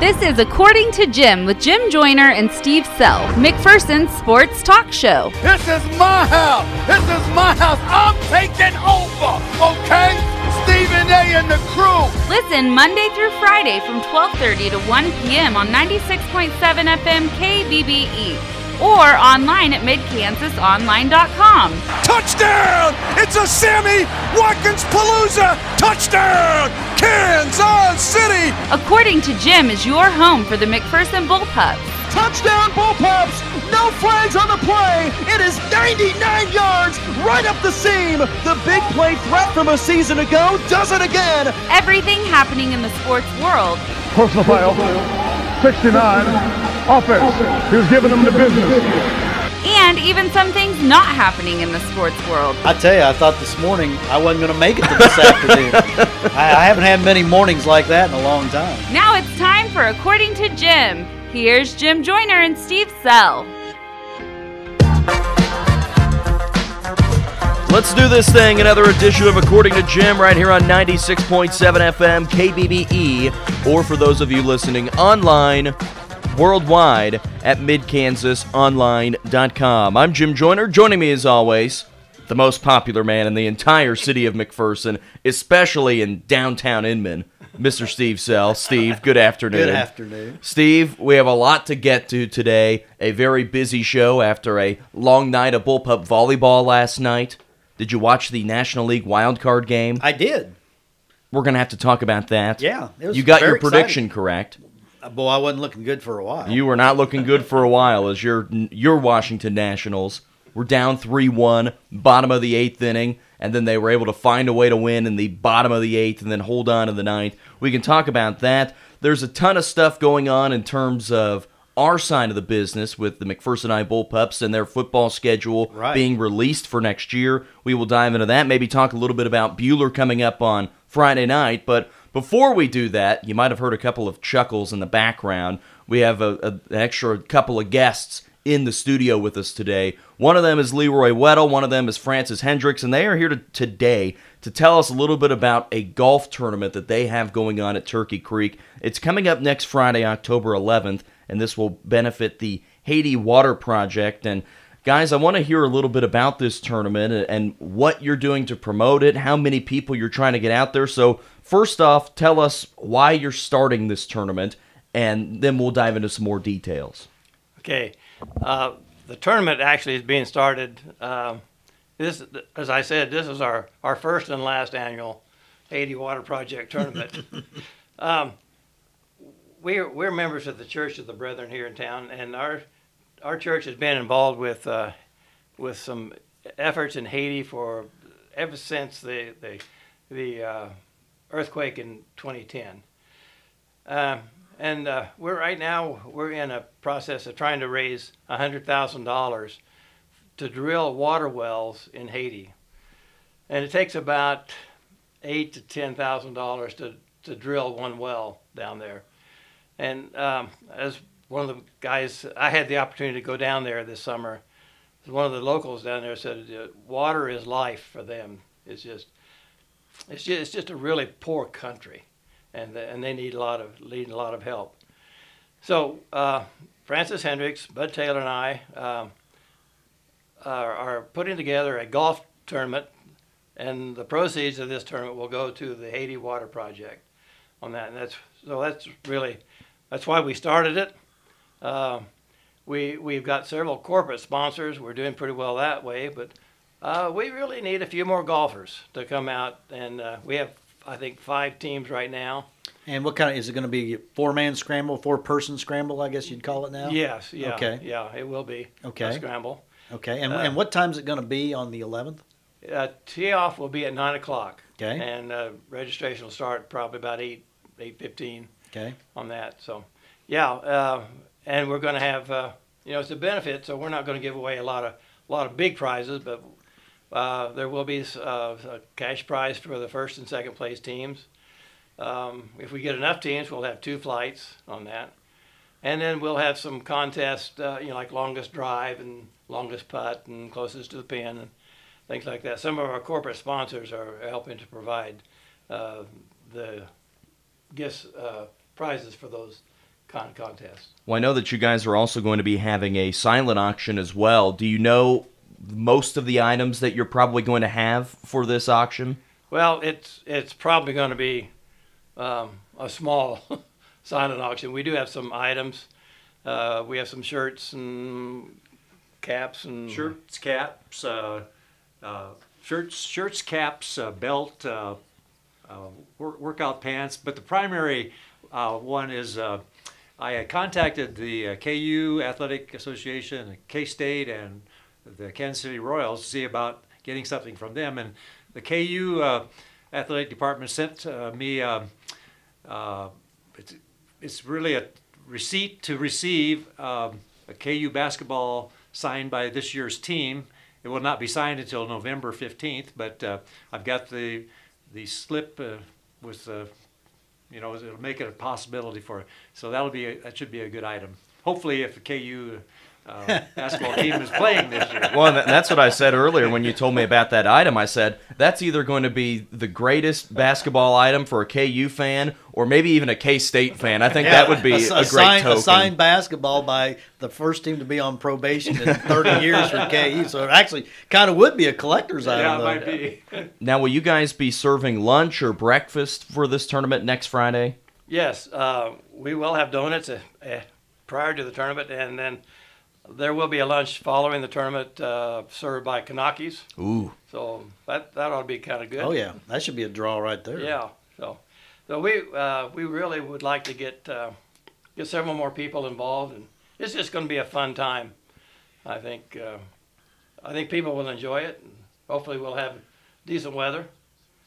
This is According to Jim with Jim Joyner and Steve Sell, McPherson's sports talk show. This is my house. This is my house. I'm taking over, okay? Stephen A. and the crew. Listen Monday through Friday from 12:30 to 1 p.m. on 96.7 FM KBBE or online at midkansasonline.com. Touchdown! It's a Sammy Watkins Palooza! Touchdown! Kansas City! According to Jim is your home for the McPherson Bullpups. Touchdown Bullpups! No flags on the play! It is 99 yards right up the seam! The big play threat from a season ago does it again! Everything happening in the sports world. Personal foul, 69, offense. He was giving them the business. And even some things not happening in the sports world. I tell you, I thought this morning I wasn't going to make it to this afternoon. I, I haven't had many mornings like that in a long time. Now it's time for According to Jim. Here's Jim Joyner and Steve Sell. Let's do this thing. Another edition of According to Jim right here on 96.7 FM KBBE, or for those of you listening online worldwide at midkansasonline.com. I'm Jim Joyner. Joining me as always, the most popular man in the entire city of McPherson, especially in downtown Inman, Mr. Steve Sell. Steve, good afternoon. Good afternoon. Steve, we have a lot to get to today. A very busy show after a long night of bullpup volleyball last night. Did you watch the National League wildcard game? I did. We're going to have to talk about that. Yeah, it was you got your prediction exciting. correct. Uh, Boy, I wasn't looking good for a while. You were not looking good for a while as your your Washington Nationals were down 3-1, bottom of the 8th inning, and then they were able to find a way to win in the bottom of the 8th and then hold on to the ninth. We can talk about that. There's a ton of stuff going on in terms of our side of the business with the McPherson I Bullpups and their football schedule Right. being released for next year. We will dive into that. Maybe talk a little bit about Buhler coming up on Friday night. But before we do that, you might have heard a couple of chuckles in the background. We have a, a- an extra couple of guests in the studio with us today. One of them is Leroy Weddle, one of them is Francis Hendricks, and they are here to, today to tell us a little bit about a golf tournament that they have going on at Turkey Creek. It's coming up next Friday, October 11th, and this will benefit the Haiti Water Project. And guys, I want to hear a little bit about this tournament and- what you're doing to promote it, how many people you're trying to get out there. So, first off, tell us why you're starting this tournament, and then we'll dive into some more details. Okay, uh, the tournament actually is being started. Um, this, as I said, this is our, our first and last annual Haiti Water Project tournament. um, we're we're members of the Church of the Brethren here in town, and our our church has been involved with uh, with some efforts in Haiti for ever since the the the uh, earthquake in 2010. Um, and uh, we're right now we're in a process of trying to raise hundred thousand dollars to drill water wells in Haiti, and it takes about eight to ten thousand dollars to to drill one well down there. And um, as one of the guys, I had the opportunity to go down there this summer. One of the locals down there said, "Water is life for them. It's just, it's just, it's just a really poor country." and and they need a lot of need a lot of help. So uh, Francis Hendricks, Bud Taylor, and I um, are, are putting together a golf tournament, and the proceeds of this tournament will go to the Haiti Water Project. On that, and that's so that's really that's why we started it. Uh, we we've got several corporate sponsors. We're doing pretty well that way, but uh, we really need a few more golfers to come out, and uh, we have I think five teams right now. And what kind of is it going to be? Four man scramble, four person scramble? I guess you'd call it now. Yes, yeah, Okay. yeah, it will be Okay. a scramble. Okay. And, Uh, and what time is it going to be on the 11th? Uh, tee off will be at nine o'clock. Okay. And uh, registration will start probably about eight eight fifteen Okay. on that. So, yeah, uh, and we're going to have uh, you know it's a benefit, so we're not going to give away a lot of a lot of big prizes, but uh, there will be uh, a cash prize for the first and second place teams. Um, if we get enough teams, we'll have two flights on that. And then we'll have some contests, uh, you know, like longest drive and longest putt and closest to the pin and things like that. Some of our corporate sponsors are helping to provide uh, the gifts, uh, prizes for those kind of contest. Well, I know that you guys are also going to be having a silent auction as well. Do you know most of the items that you're probably going to have for this auction? Well, it's it's probably going to be um, a small silent auction. We do have some items. Uh, we have some shirts and caps and Shirts, caps, uh, uh, shirts, shirts, caps, uh, belt, uh, uh, work, workout pants. But the primary uh, one is uh, I had contacted the uh, KU Athletic Association, K State, and the Kansas City Royals to see about getting something from them. And the KU uh, Athletic Department sent uh, me. Um, it's, it's really a receipt to receive um, a KU basketball signed by this year's team. It will not be signed until November 15th, but uh, I've got the the slip uh, with uh, you know it'll make it a possibility for so that'll be a, that should be a good item. Hopefully, if KU uh, basketball team is playing this year. Well, and that's what I said earlier when you told me about that item. I said that's either going to be the greatest basketball item for a KU fan or maybe even a K State fan. I think that would be a, a, great sign, token. A signed basketball by the first team to be on probation in 30 years for KU. So it actually kind of would be a collector's item. Yeah, it though. might be. Now, will you guys be serving lunch or breakfast for this tournament next Friday? Yes, uh, we will have donuts uh, uh, prior to the tournament, and then there will be a lunch following the tournament uh, served by Kanakis. Ooh. So that that ought to be kind of good. Oh yeah, that should be a draw right there. Yeah. So, so we uh, we really would like to get uh, get several more people involved, and it's just going to be a fun time. I think uh, I think people will enjoy it, and hopefully we'll have decent weather.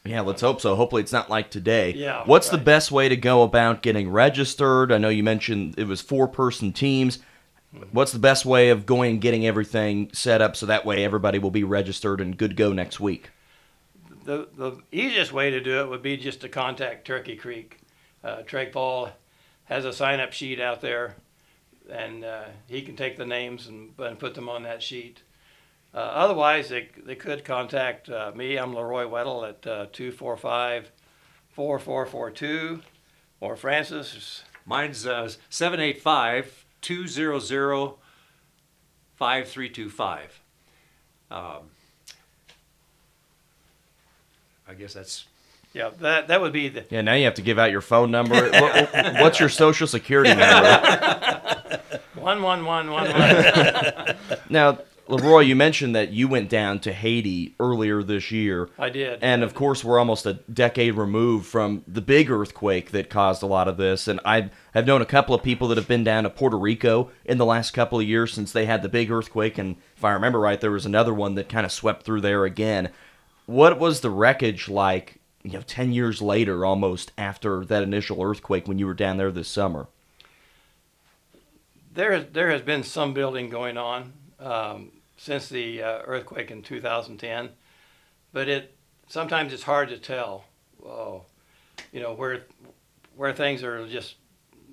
Yeah, let's hope so. Hopefully, it's not like today. Yeah, What's the best way to go about getting registered? I know you mentioned it was four person teams. What's the best way of going and getting everything set up so that way everybody will be registered and good to go next week? The the easiest way to do it would be just to contact Turkey Creek. Uh, Trey Paul has a sign up sheet out there, and uh, he can take the names and, and put them on that sheet. Uh, otherwise, they, they could contact uh, me. I'm Leroy Weddle at uh, 245 4442, or Francis. Mine's uh, 785 200 5325. Um, I guess that's. Yeah, that, that would be the. Yeah, now you have to give out your phone number. What- What's your social security number? One, one, one, one, one. Now, Leroy, you mentioned that you went down to Haiti earlier this year. I did. And of course, we're almost a decade removed from the big earthquake that caused a lot of this. And I have known a couple of people that have been down to Puerto Rico in the last couple of years since they had the big earthquake. And if I remember right, there was another one that kind of swept through there again. What was the wreckage like, you know, 10 years later almost after that initial earthquake when you were down there this summer? There, has- there has been some building going on um, since the uh, earthquake in 2010, but it sometimes it's hard to tell. Oh, you know where where things are just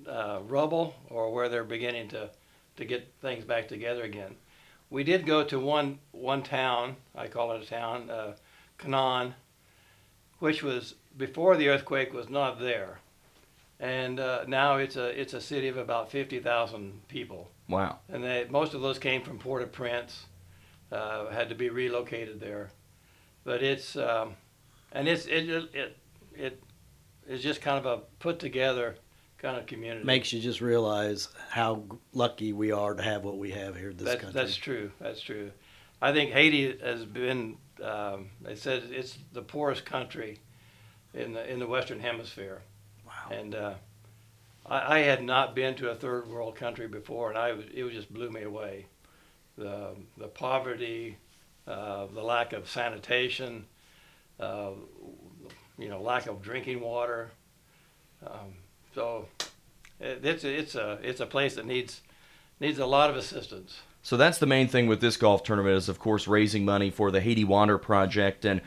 uh, rubble or where they're beginning to to get things back together again. We did go to one one town. I call it a town, uh, Canaan, which was before the earthquake was not there and uh, now it's a it's a city of about fifty thousand people, Wow. and they most of those came from Port-au-Prince, uh, had to be relocated there, but it's um, and it's it it it is just kind of a put together kind of community. Makes you just realize how lucky we are to have what we have here in this That- country. That's true. That's true. I think Haiti has been. Um, they said it's the poorest country in the in the Western Hemisphere. Wow. And uh, I, I had not been to a third world country before, and I it just blew me away. The the poverty, uh, the lack of sanitation, uh, you know, lack of drinking water. Um, so it, it's it's a it's a place that needs needs a lot of assistance. So that's the main thing with this golf tournament is, of course, raising money for the Haiti Water Project. And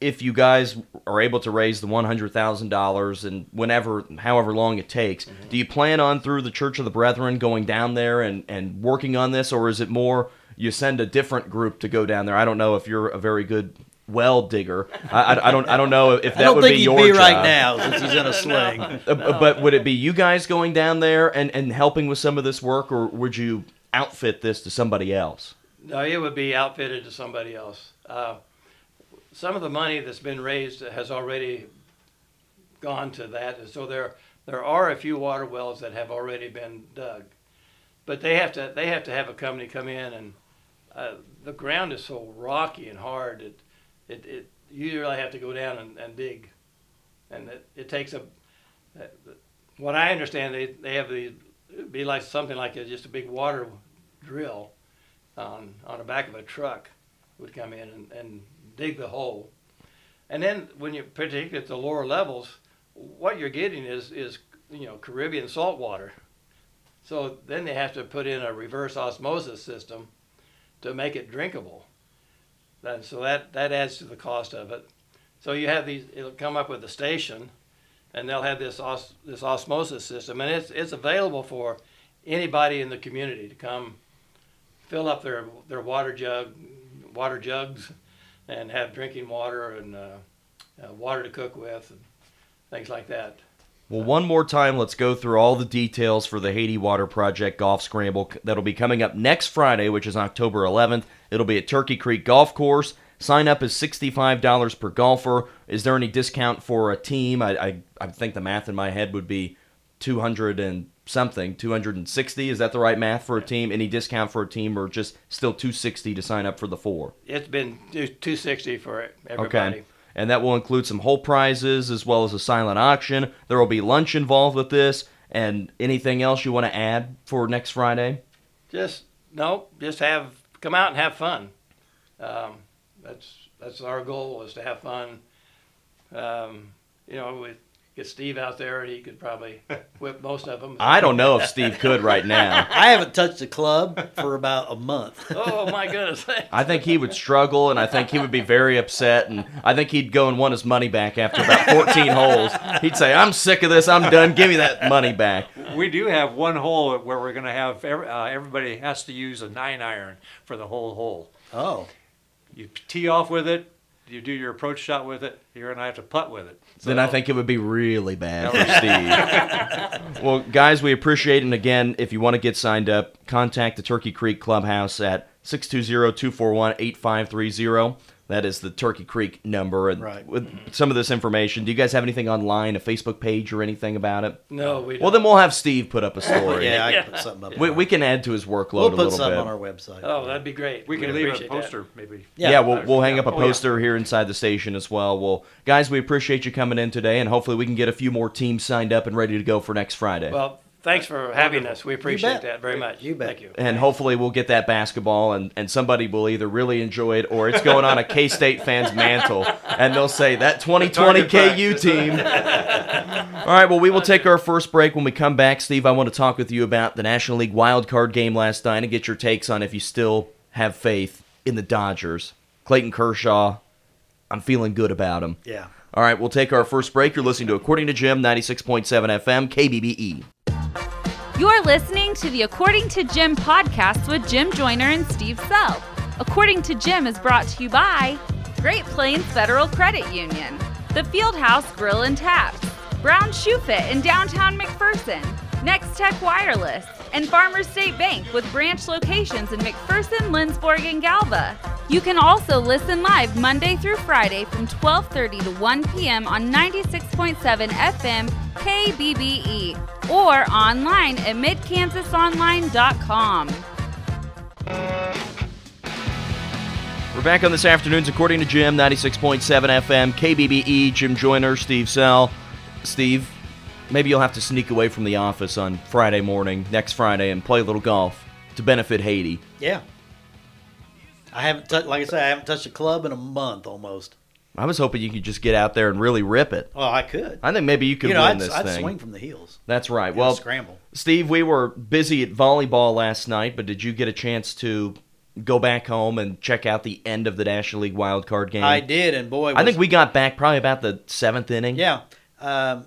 if you guys are able to raise the one hundred thousand dollars and whenever, however long it takes, do you plan on through the Church of the Brethren going down there and and working on this, or is it more you send a different group to go down there? I don't know if you're a very good well digger. I, I, I don't I don't know if that I don't would think be he'd your be job. right now since he's in a sling. Uh, But would it be you guys going down there and, and helping with some of this work, or would you outfit this to somebody else? No, it would be outfitted to somebody else. Uh, some of the money that's been raised has already gone to that, and so there there are a few water wells that have already been dug, but they have to they have to have a company come in and uh, the ground is so rocky and hard it it, it you really have to go down and, and dig, and it, it takes a uh, what I understand they they have the be like something like a, just a big water drill on on the back of a truck would come in and, and dig the hole. And then when you particularly at the lower levels, what you're getting is is you know Caribbean salt water. So then they have to put in a reverse osmosis system to make it drinkable. And so that, that adds to the cost of it. So you have these it'll come up with a station and they'll have this os, this osmosis system and it's it's available for anybody in the community to come fill up their their water jug water jugs and have drinking water and uh, uh, water to cook with and things like that. Well, one more time, let's go through all the details for the Haiti Water Project Golf Scramble that'll be coming up next Friday, which is October 11th. It'll be at Turkey Creek Golf Course. Sign up is $65 per golfer. Is there any discount for a team? I, I, I think the math in my head would be 200 and something, 260. Is that the right math for a team? Any discount for a team or just still 260 to sign up for the four? it's been 260 for everybody. Okay. And that will include some whole prizes as well as a silent auction. There will be lunch involved with this. And anything else you want to add for next Friday? Just no, just have come out and have fun. Um, that's that's our goal is to have fun. Um, you know, we get Steve out there, and he could probably whip most of them. I don't know if Steve could right now. I haven't touched a club for about a month. oh my goodness! I think he would struggle, and I think he would be very upset, and I think he'd go and want his money back after about 14 holes. He'd say, "I'm sick of this. I'm done. Give me that money back." We do have one hole where we're going to have every, uh, everybody has to use a nine iron for the whole hole. Oh, You tee off with it, you do your approach shot with it, you're going to have to putt with it. Then I think it would be really bad for Steve. well, guys, we appreciate it. And again, if you want to get signed up, contact the Turkey Creek Clubhouse at 620-241-8530. That is the Turkey Creek number. And Right. with some of this information, do you guys have anything online, a Facebook page or anything about it? No, we. Well, then we'll have Steve put up a story. yeah, I can put something up. We, we can add to his workload we'll a put something bit. on our website. Oh, that'd be great. We can We'd leave a appreciate that. poster, maybe. Yeah, we'll, we'll hang up a Oh, yeah. poster here inside the station as well. Well, guys, we appreciate you coming in today, and hopefully we can get a few more teams signed up and ready to go for next Friday. Well, thanks for having us. We appreciate that very much. You bet. Thank you. and hopefully we'll get that basketball, and, and somebody will either really enjoy it or it's going on a K State fan's mantle, and they'll say that 2020 KU team. All right, well, we will take our first break. When we come back, Steve, I want to talk with you about the National League wild card game last night and get your takes on if you still have faith in the Dodgers. Clayton Kershaw, I'm feeling good about him. Yeah. All right, we'll take our first break. You're listening to According to Jim, 96.7 FM, KBBE. You're listening to the According to Jim podcast with Jim Joyner and Steve Sell. According to Jim is brought to you by Great Plains Federal Credit Union, the Fieldhouse Grill and Tap, Brown Shoe Fit in downtown McPherson, Next Tech Wireless, and Farmers State Bank with branch locations in McPherson, Lindsborg, and Galva. You can also listen live Monday through Friday from 12:30 to 1 p.m. on 96.7 FM KBBE or online at midkansasonline.com. We're back on this afternoon's According to Jim, 96.7 FM, KBBE, Jim Joyner, Steve Sell. Steve, maybe you'll have to sneak away from the office on Friday morning, next Friday, and play a little golf to benefit Haiti. Yeah. I haven't touched, like I said, I haven't touched a club in a month almost. I was hoping you could just get out there and really rip it. Well, I could. I think maybe you could you know, win I'd, this I'd thing. swing from the heels. That's right. Well, scramble. Steve, we were busy at volleyball last night, but did you get a chance to go back home and check out the end of the National League wild card game? I did, and boy, I was- think we got back probably about the seventh inning. Yeah, um,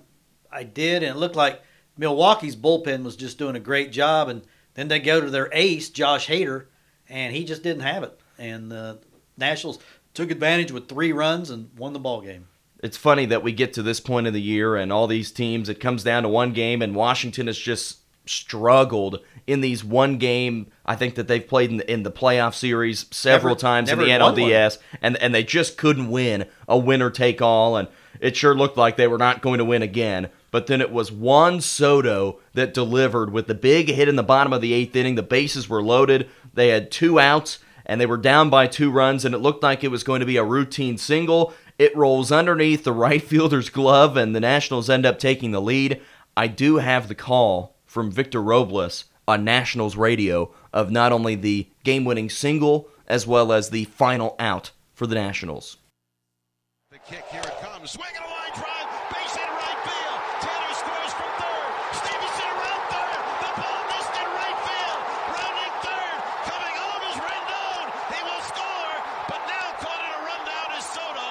I did, and it looked like Milwaukee's bullpen was just doing a great job. And then they go to their ace, Josh Hader, and he just didn't have it. And the Nationals took advantage with three runs and won the ball game. It's funny that we get to this point of the year and all these teams, it comes down to one game, and Washington has just struggled in these one game. I think that they've played in the, in the playoff series several Never- times in the never won one. NLDS, and and they just couldn't win a winner take all, and it sure looked like they were not going to win again. But then it was Juan Soto that delivered with the big hit in the bottom of the eighth inning. The bases were loaded. They had two outs and they were down by two runs, and it looked like it was going to be a routine single. It rolls underneath the right fielder's glove, and the Nationals end up taking the lead. I do have the call from Victor Robles on Nationals radio of not only the game winning single as well as the final out for the Nationals. The kick, here it comes. Swing and a line drive. Base hit right field. Tanner scores from third. Stevenson around third. The ball missed in right field. Rounding third. Coming home is Rendon. He will score, but now caught in a rundown is Soto.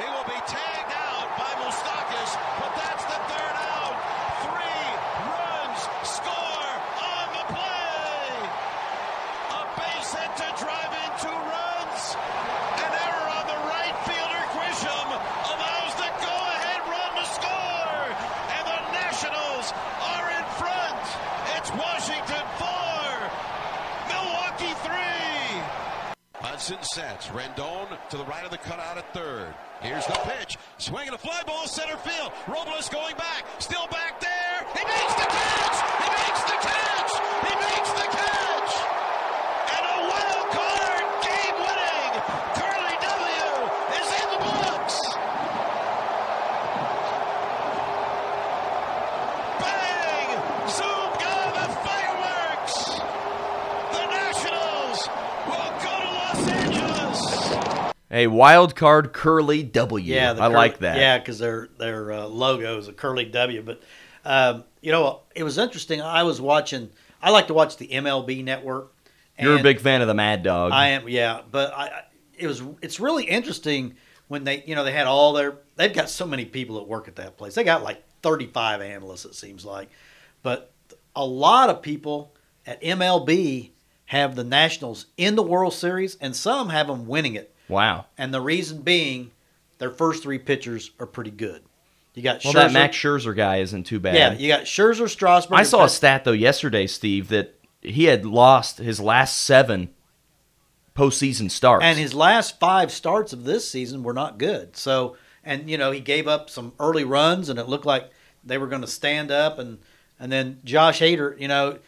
He will be tagged out by Moustakas, but that's the third out. Three runs score on the play. A base hit to drive in two runs. An error on the right fielder, Grisham, allows the go-ahead run to score. And the Nationals are in front. It's Washington four, Milwaukee three. Rendon to the right of the cutout at third. Here's the pitch. Swinging a fly ball center field. Robles going back. Still back there. He makes the catch. He makes the catch. He makes the catch. And a wild card game winning. Curly W is in the books. Bang! Zoom got the fireworks. The Nationals will go to Los Angeles. A wild card curly W. Yeah, the I curly- like that. Yeah, because their their uh, logo is a curly W. But um, you know, it was interesting. I was watching. I like to watch the MLB Network. You're a big fan of the Mad Dog. I am. Yeah, but I- it was. It's really interesting when they, you know, they had all their. They've got so many people that work at that place. They got like 35 analysts. It seems like, but a lot of people at MLB have the Nationals in the World Series, and some have them winning it. Wow. And the reason being, their first three pitchers are pretty good. You got Well, Scherzer. that Max Scherzer guy isn't too bad. yeah, you got Scherzer, Strasburg. I saw a stat though yesterday, Steve, that he had lost his last seven postseason starts. and his last five starts of this season were not good. So, and you know, he gave up some early runs, and it looked like they were going to stand up, and and then Josh Hader, you know,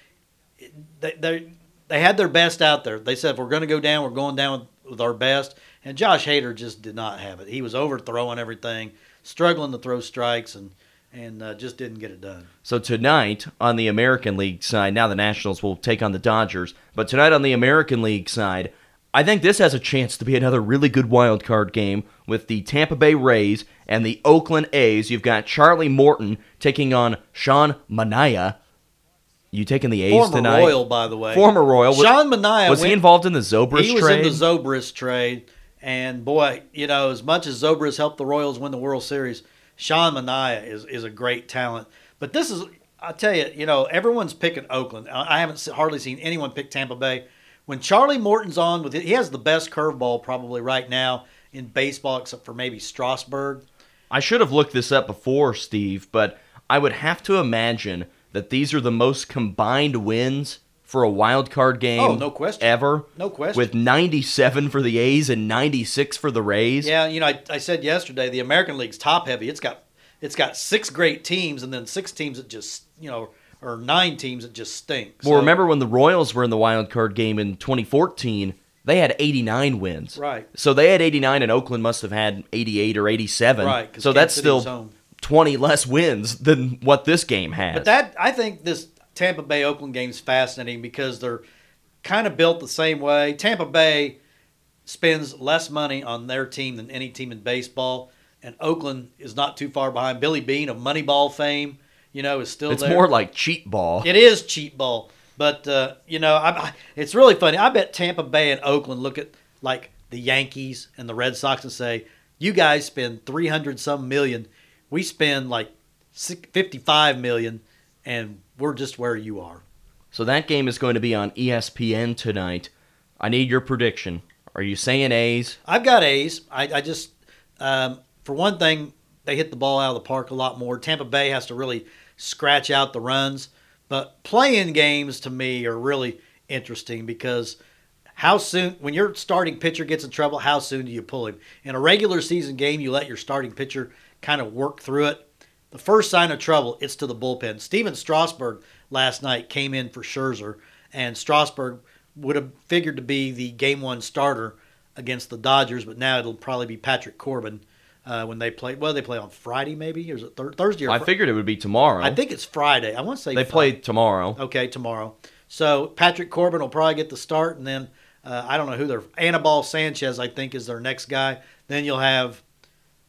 they they they had their best out there. They said if we're going to go down, we're going down with, our best, and Josh Hader just did not have it. He was overthrowing everything, struggling to throw strikes, and and uh, just didn't get it done. So tonight on the American League side, now the Nationals will take on the Dodgers. But tonight on the American League side, I think this has a chance to be another really good wild card game with the Tampa Bay Rays and the Oakland A's. You've got Charlie Morton taking on Sean Manaea. You taking the A's Former tonight? Royal, by the way. Former Royal. Sean Manaea Was he involved in the Zobrist he was trade? in the Zobrist trade, and boy, you know, as much as Zobrist helped the Royals win the World Series, Sean Manaea is is a great talent. But this is, I tell you, you know, everyone's picking Oakland. I I haven't hardly seen anyone pick Tampa Bay. When Charlie Morton's on with it, he has the best curveball probably right now in baseball, except for maybe Strasburg. I should have looked this up before, Steve, but I would have to imagine that these are the most combined wins for a wild card oh, game Oh, no question. ever. No question. With 97 for the A's and 96 for the Rays. Yeah, you know, I, I said yesterday the American League's top heavy. It's got it's got six great teams, and then six teams that just you know, or nine teams that just stink. Well, So- remember when the Royals were in the wild card game in 2014? They had 89 wins. Right. So they had 89, and Oakland must have had 88 or 87. Right, So Kansas that's still home. 20 less wins than what this game has. But that I think this Tampa Bay Oakland game is fascinating because they're kind of built the same way. Tampa Bay spends less money on their team than any team in baseball, and Oakland is not too far behind. Billy Beane of Moneyball fame, you know, is still it's there. more like cheat ball. It is cheap ball, but uh, you know, I, I, it's really funny. I bet Tampa Bay and Oakland look at like the Yankees and the Red Sox and say, "You guys spend three hundred some million, we spend like fifty-five million, and we're just where you are." So that game is going to be on ESPN tonight. I need your prediction. Are you saying A's? I've got A's. I, I just, um, for one thing, they hit the ball out of the park a lot more. Tampa Bay has to really scratch out the runs. But playing games to me are really interesting because how soon, when your starting pitcher gets in trouble, how soon do you pull him? In a regular season game, you let your starting pitcher kind of work through it. The first sign of trouble, it's to the bullpen. Steven Strasburg last night came in for Scherzer, and Strasburg would have figured to be the game one starter against the Dodgers, but now it'll probably be Patrick Corbin uh, when they play. Well, they play on Friday, maybe, or is it thir- Thursday? Or I figured it would be tomorrow. I think it's Friday. I want to say they play tomorrow. Okay, tomorrow. So Patrick Corbin will probably get the start, and then uh, I don't know who their Anibal Sanchez I think is their next guy. Then you'll have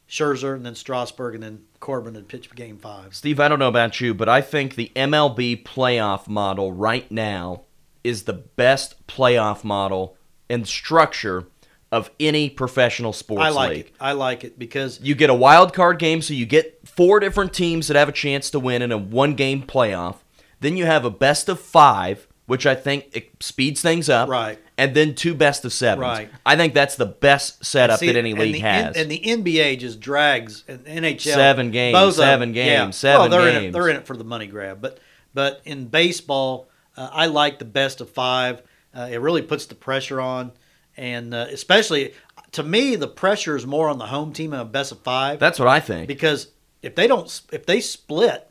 Scherzer, and then Strasburg, and then Corbin and pitch Game Five. Steve, I don't know about you, but I think the MLB playoff model right now is the best playoff model and structure of any professional sports I like league. it. I like it because You get a wild card game, so you get four different teams that have a chance to win in a one game playoff. Then you have a best of five, which I think it speeds things up. Right. And then two best of sevens. Right. I think that's the best setup See, that any league has. And the NBA just drags and NHL Seven games, both seven games, yeah. seven well, they're In it, games. they're in it for the money grab. But but in baseball, uh, I like the best of five. Uh, it really puts the pressure on, and uh, especially to me, the pressure is more on the home team in a best of five. that's what I think. because if they don't, if they split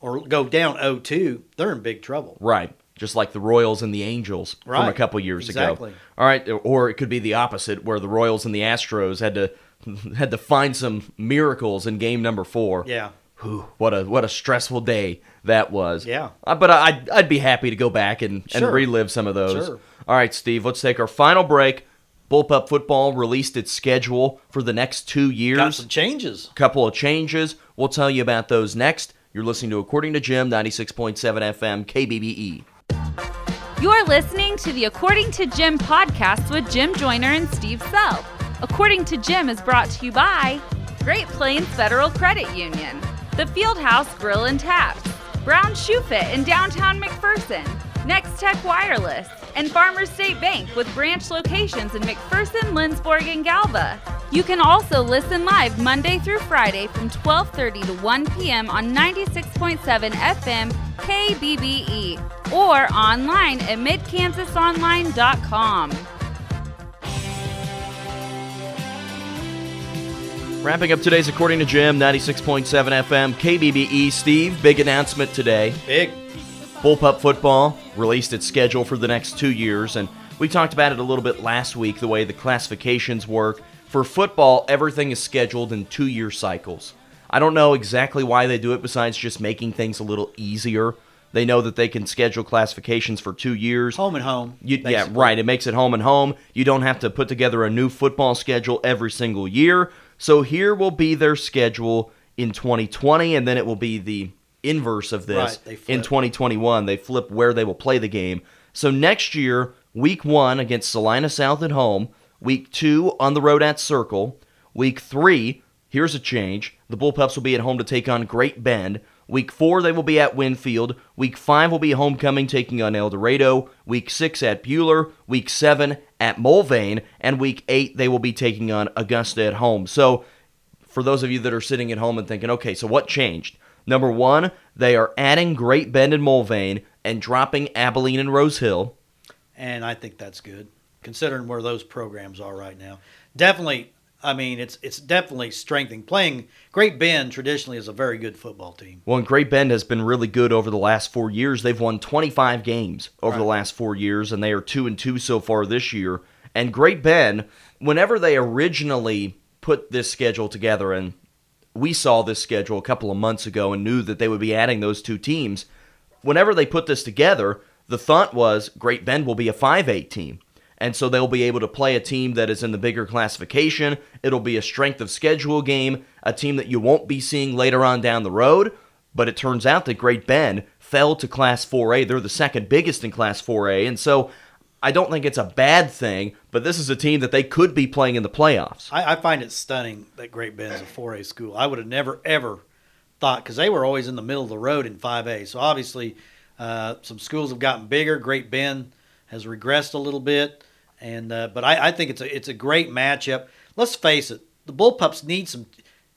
or go down 0-2, they're in big trouble. Right. Just like the Royals and the Angels from a couple years Exactly. ago. All right, or it could be the opposite, where the Royals and the Astros had to had to find some miracles in game number four. Yeah. Whew, what a what a stressful day that was. Yeah. Uh, but I'd I'd be happy to go back and, Sure. and relive some of those. Sure. All right, Steve. Let's take our final break. Bullpup Football released its schedule for the next two years Got some changes. A couple of changes. We'll tell you about those next. You're listening to According to Jim, 96.7 FM, KBBE. You're listening to the According to Jim podcast with Jim Joyner and Steve Sell. According to Jim is brought to you by Great Plains Federal Credit Union, the Fieldhouse Grill and Taps, Brown Shoe Fit in downtown McPherson, Next Tech Wireless, and Farmers State Bank with branch locations in McPherson, Lindsborg, and Galva. You can also listen live Monday through Friday from 12:30 to 1 p.m. on 96.7 FM KBBE or online at midkansasonline.com. Wrapping up today's According to Jim, 96.7 FM, KBBE. Steve, big announcement today. Big. Bullpup Football released its schedule for the next two years, and we talked about it a little bit last week, the way the classifications work. For football, everything is scheduled in two year cycles. I don't know exactly why they do it besides just making things a little easier. They know that they can schedule classifications for two years. Home and home. You, yeah, right. It makes it home and home. You don't have to put together a new football schedule every single year. So here will be their schedule in 2020, and then it will be the inverse of this Right, in 2021. They flip where they will play the game. So next year, week one against Salina South at home, week two on the road at Circle, week three, here's a change. The Bullpups will be at home to take on Great Bend. Week four, they will be at Winfield. Week five will be homecoming taking on El Dorado. Week six at Buhler. Week seven at Mulvane. And week eight, they will be taking on Augusta at home. So, for those of you that are sitting at home and thinking, okay, so what changed? Number one, they are adding Great Bend and Mulvane and dropping Abilene and Rose Hill. and I think that's good considering where those programs are right now. Definitely, I mean it's it's definitely strengthening. Playing Great Bend traditionally is a very good football team. Well, and Great Bend has been really good over the last four years. They've won 25 games over the last four years, and they are two and two so far this year. And Great Bend, whenever they originally put this schedule together, and we saw this schedule a couple of months ago and knew that they would be adding those two teams. Whenever they put this together, the thought was Great Bend will be a 5-8 team. And so they'll be able to play a team that is in the bigger classification. It'll be a strength of schedule game, a team that you won't be seeing later on down the road. But it turns out that Great Bend fell to Class 4A. They're the second biggest in Class 4A. And so I don't think it's a bad thing, but this is a team that they could be playing in the playoffs. I, I find it stunning that Great Bend is a 4A school. I would have never ever thought because they were always in the middle of the road in 5A. So obviously, uh, some schools have gotten bigger. Great Bend has regressed a little bit, And uh, but I, I think it's a it's a great matchup. Let's face it, the Bullpups need some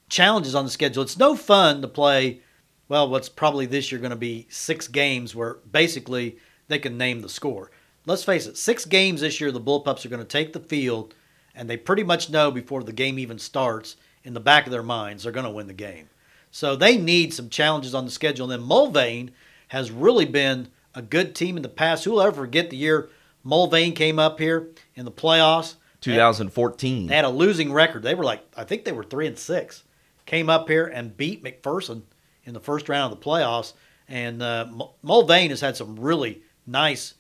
challenges on the schedule. It's no fun to play. Well, what's probably this year going to be six games where basically they can name the score. Let's face it, six games this year, the Bullpups are going to take the field, and they pretty much know before the game even starts in the back of their minds they're going to win the game. So they need some challenges on the schedule. And then Mulvane has really been a good team in the past. Who will ever forget the year Mulvane came up here in the playoffs? 2014. They had a losing record. They were like, I think they were three and six. Came up here and beat McPherson in the first round of the playoffs. And uh, Mulvane has had some really nice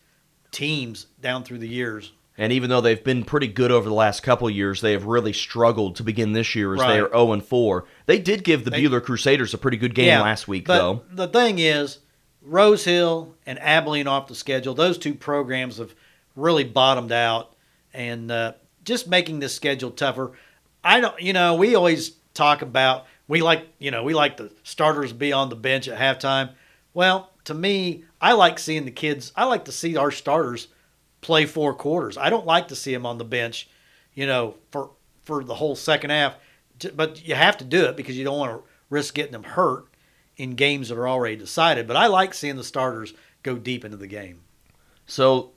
teams down through the years. And even though they've been pretty good over the last couple of years, they have really struggled to begin this year as they are 0 and 4. They did give the They- Buhler Crusaders a pretty good game last week, but though. The thing is, Rose Hill and Abilene off the schedule. Those two programs have really bottomed out, and uh, just making this schedule tougher. I don't, you know, we always talk about we like, you know, we like the starters be on the bench at halftime. Well, to me, I like seeing the kids. I like to see our starters play four quarters. I don't like to see them on the bench, you know, for for the whole second half. But you have to do it because you don't want to risk getting them hurt in games that are already decided. But I like seeing the starters go deep into the game. So,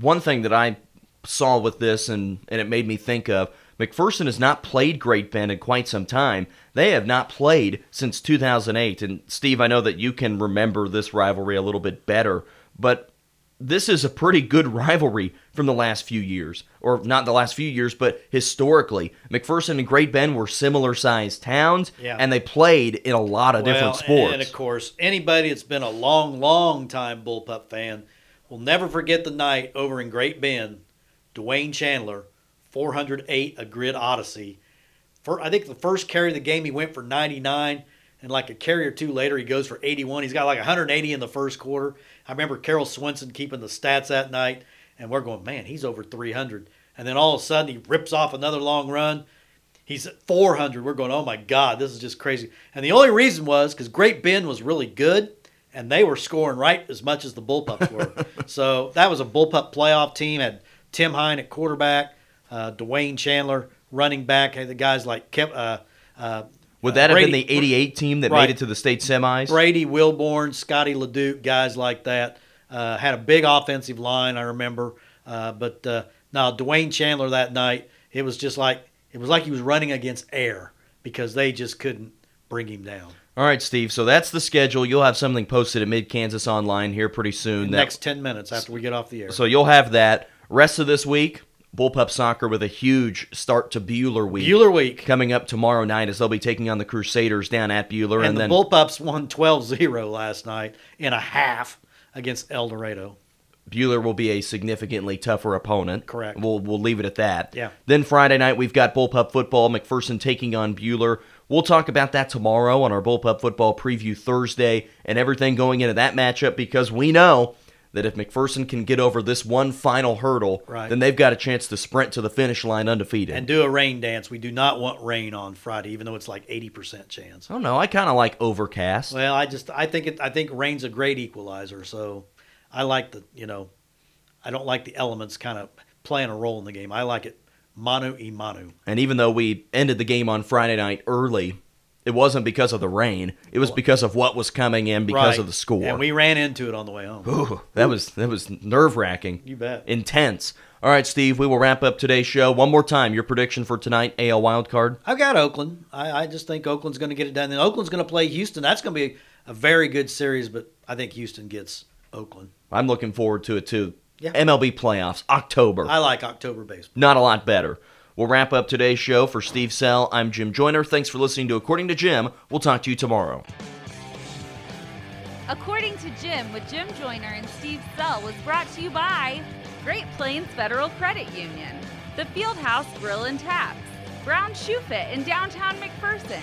one thing that I saw with this and, and it made me think of McPherson has not played Great Bend in quite some time. They have not played since 2008. And, Steve, I know that you can remember this rivalry a little bit better, but this is a pretty good rivalry from the last few years. Or not the last few years, but historically. McPherson and Great Bend were similar sized towns, Yeah. and they played in a lot of different Well, sports. And of course, anybody that's been a long, long time Bullpup fan will never forget the night over in Great Bend, Dwayne Chandler, 408 a grid Odyssey. For I think the first carry of the game he went for 99, and like a carry or two later he goes for 81. He's got like 180 in the first quarter. I remember Carol Swinson keeping the stats that night, and we're going, man, he's over 300. And then all of a sudden he rips off another long run. He's at 400. We're going, oh my God, this is just crazy. And the only reason was because Great Bend was really good, and they were scoring right as much as the Bullpups were. so that was a Bullpup playoff team. Had Tim Hine at quarterback, uh, Dwayne Chandler running back. Had the guys like Kev, uh, uh, Would that have been the 88 team that Right. made it to the state semis? Brady Wilborn, Scotty Leduc, guys like that. Uh, had a big offensive line, I remember. Uh, but uh, now Dwayne Chandler that night, it was just like it was like he was running against air because they just couldn't bring him down. All right, Steve. So that's the schedule. You'll have something posted at Mid Kansas Online here pretty soon. The That- next ten minutes after we get off the air. so you'll have that. Rest of this week, Bullpup Soccer with a huge start to Buhler week. Buhler week. coming up tomorrow night as they'll be taking on the Crusaders down at Buhler, and, and, the then Bullpups won 12-0 last night in a half against El Dorado. Buhler will be a significantly tougher opponent. Correct. We'll we'll leave it at that. Yeah. Then Friday night we've got Bullpup football. McPherson taking on Buhler. We'll talk about that tomorrow on our Bullpup football preview Thursday and everything going into that matchup because we know that if McPherson can get over this one final hurdle, Right. then they've got a chance to sprint to the finish line undefeated. And do a rain dance. We do not want rain on Friday, even though it's like 80% chance. Oh don't. I kind of like overcast. Well, I just I think it I think rain's a great equalizer. So I like the you know I don't like the elements kind of playing a role in the game. I like it manu e manu. And even though we ended the game on Friday night early, it wasn't because of the rain. It was because of what was coming in because Right. of the score. And we ran into it on the way home. Ooh, that was that was nerve wracking. You bet. Intense. All right, Steve. We will wrap up today's show one more time. Your prediction for tonight, AL wildcard. I've got Oakland. I, I just think Oakland's going to get it done. Then Oakland's going to play Houston. That's going to be a very good series, but I think Houston gets Oakland. I'm looking forward to it too. Yeah. MLB playoffs, October. I like October baseball. Not a lot better. We'll wrap up today's show for Steve Sell. I'm Jim Joyner. Thanks for listening to According to Jim. We'll talk to you tomorrow. According to Jim with Jim Joyner and Steve Sell was brought to you by Great Plains Federal Credit Union, the Fieldhouse Grill and Taps, Brown Shoe Fit in downtown McPherson,